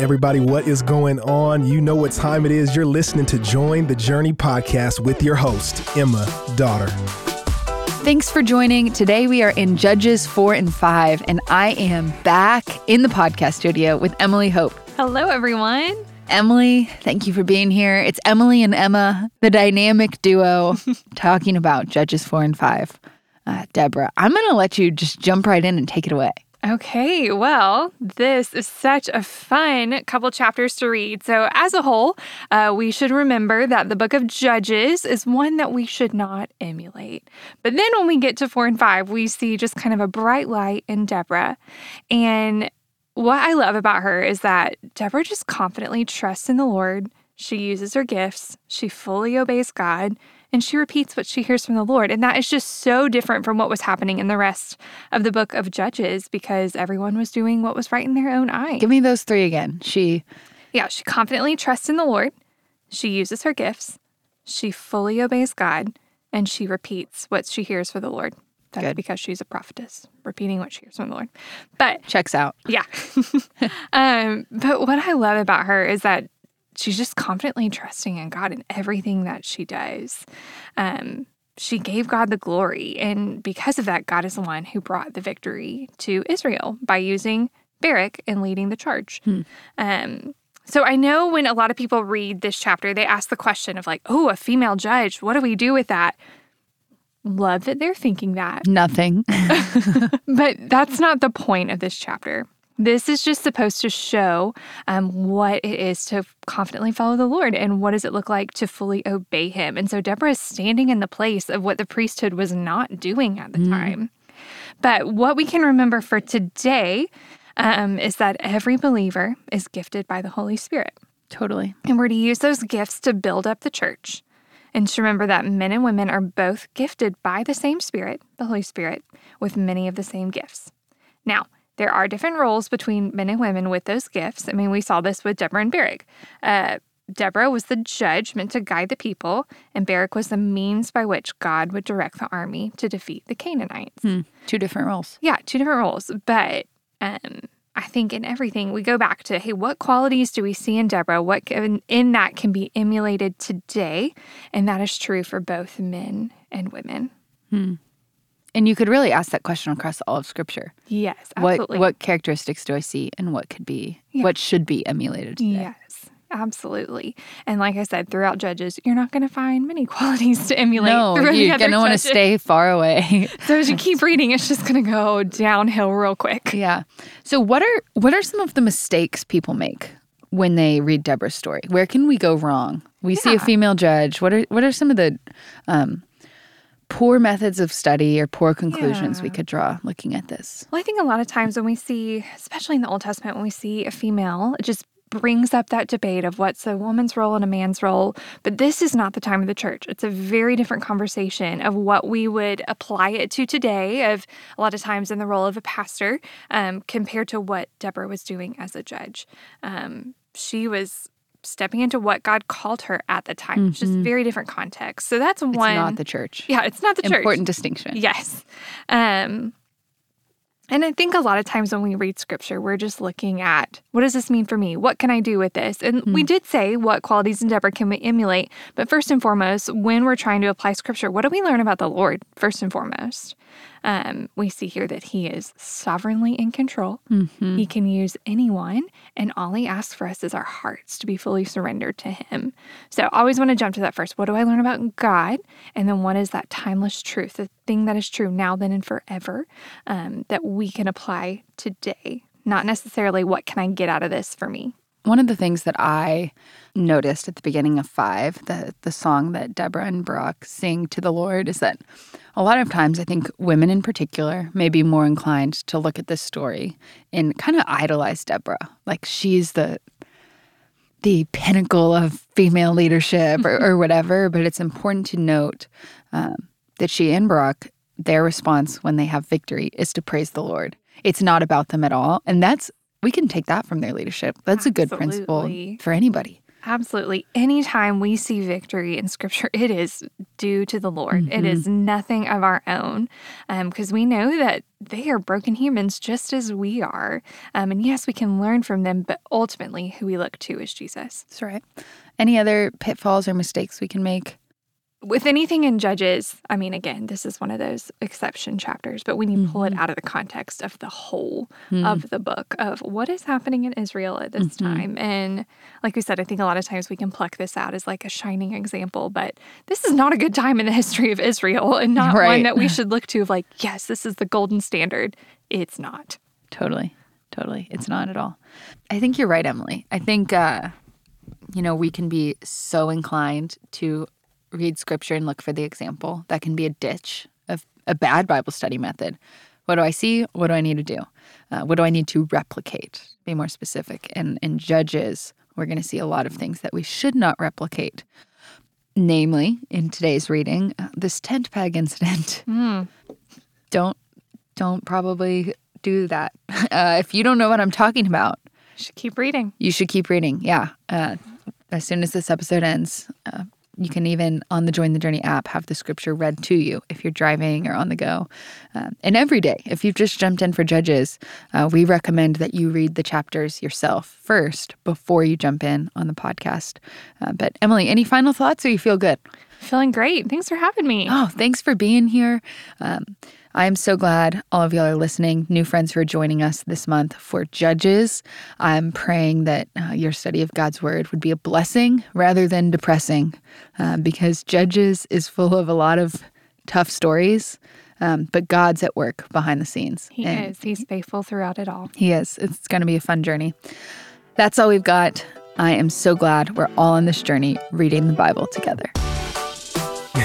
Everybody, what is going on? You know what time it is. You're listening to Join the Journey podcast with your host, Emma Dotter. Thanks for joining. Today we are in Judges 4 and 5, and I am back in the podcast studio with Emily Hope. Hello, everyone. Emily, thank you for being here. It's Emily and Emma, the dynamic duo, talking about Judges 4 and 5. Uh, Deborah, I'm going to let you just jump right in and take it away. Okay, well, this is such a fun couple chapters to read. So, as a whole, uh, we should remember that the book of Judges is one that we should not emulate. But then when we get to four and five, we see just kind of a bright light in Deborah. And what I love about her is that Deborah just confidently trusts in the Lord. She uses her gifts, she fully obeys God, and she repeats what she hears from the Lord. And that is just so different from what was happening in the rest of the book of Judges because everyone was doing what was right in their own eye. Give me those three again. She, yeah, she confidently trusts in the Lord, she uses her gifts, she fully obeys God, and she repeats what she hears for the Lord. That's Good. because she's a prophetess, repeating what she hears from the Lord. But checks out. yeah. um, but what I love about her is that she's just confidently trusting in God in everything that she does. Um, she gave God the glory. And because of that, God is the one who brought the victory to Israel by using Barak and leading the charge. Um, so I know when a lot of people read this chapter, they ask the question of, like, oh, a female judge, what do we do with that? Love that they're thinking that. Nothing. But that's not the point of this chapter. This is just supposed to show um, what it is to confidently follow the Lord and what does it look like to fully obey Him. And so Deborah is standing in the place of what the priesthood was not doing at the time. But what we can remember for today um, is that every believer is gifted by the Holy Spirit. totally. And we're to use those gifts to build up the church. And to remember that men and women are both gifted by the same Spirit, the Holy Spirit, with many of the same gifts. Now, there are different roles between men and women with those gifts. I mean, we saw this with Deborah and Barak. Uh, Deborah was the judge meant to guide the people, and Barak was the means by which God would direct the army to defeat the Canaanites. Hmm. Two different roles. Yeah, two different roles. But um, I think in everything, we go back to hey, what qualities do we see in Deborah? What can, in that can be emulated today? And that is true for both men and women. And you could really ask that question across all of Scripture. Yes, What absolutely. what characteristics do I see, and what could be, what should be emulated today? Yes, absolutely. And like I said, throughout Judges, you're not going to find many qualities to emulate. No, you're gonna want to stay far away. So as you keep reading, it's just going to go downhill real quick. yeah. So what are what are some of the mistakes people make when they read Deborah's story? Where can we go wrong? We see a female judge. What are what are some of the um, poor methods of study or poor conclusions we could draw looking at this? Well, I think a lot of times when we see, especially in the Old Testament, when we see a female, it just brings up that debate of what's a woman's role and a man's role. But this is not the time of the church. It's a very different conversation of what we would apply it to today, of a lot of times in the role of a pastor, um, compared to what Deborah was doing as a judge. Um, she was stepping into what God called her at the time. It's just very different context. So that's It's one. It's not the church. yeah, it's not the church. Important distinction. Yes. Um, and I think a lot of times when we read scripture, we're just looking at what does this mean for me? What can I do with this? And we did say what qualities in Deborah can we emulate. But first and foremost, when we're trying to apply scripture, what do we learn about the Lord first and foremost? Um, we see here that he is sovereignly in control. He can use anyone, and all he asks for us is our hearts to be fully surrendered to him. So I always want to jump to that first. What do I learn about God? And then what is that timeless truth, the thing that is true now, then, and forever um, that we can apply today? Not necessarily what can I get out of this for me. One of the things that I noticed at the beginning of five, the the song that Deborah and Barak sing to the Lord, is that a lot of times I think women in particular may be more inclined to look at this story and kind of idolize Deborah. Like she's the the pinnacle of female leadership or, or whatever. But it's important to note um, that she and Barak, their response when they have victory is to praise the Lord. It's not about them at all. And that's we can take that from their leadership. That's a good principle for anybody. Absolutely. Anytime we see victory in scripture, it is due to the Lord. Mm-hmm. It is nothing of our own because um, we know that they are broken humans just as we are. Um, and yes, we can learn from them, but ultimately, who we look to is Jesus. That's right. Any other pitfalls or mistakes we can make? With anything in Judges, I mean, again, this is one of those exception chapters, but when you mm-hmm. pull it mm-hmm. out of the context of the whole mm-hmm. of the book of what is happening in Israel at this mm-hmm. time. And like we said, I think a lot of times we can pluck this out as like a shining example, but this is not a good time in the history of Israel and not right. one that we should look to of like, yes, this is the golden standard. It's not. Totally. Totally. It's not at all. I think you're right, Emily. I think, uh, you know, we can be so inclined to read scripture and look for the example. That can be a ditch of a bad Bible study method. What do I see? What do I need to do? Uh, what do I need to replicate? Be more specific. And in Judges, we're going to see a lot of things that we should not replicate. Namely, in today's reading, uh, this tent peg incident. Mm. Don't don't probably do that. Uh, if you don't know what I'm talking about, you should keep reading. You should keep reading. Yeah. Uh, as soon as this episode ends, uh, you can even on the Join the Journey app have the scripture read to you if you're driving or on the go. Um, and every day, if you've just jumped in for Judges, uh, we recommend that you read the chapters yourself first before you jump in on the podcast. Uh, but Emily, any final thoughts or you feel good? Feeling great. Thanks for having me. Oh, thanks for being here. Um, I am so glad all of y'all are listening, new friends who are joining us this month for Judges. I'm praying that uh, your study of God's Word would be a blessing rather than depressing uh, because Judges is full of a lot of tough stories, um, but God's at work behind the scenes. He is. He's faithful throughout it all. He is. It's going to be a fun journey. That's all we've got. I am so glad we're all on this journey reading the Bible together.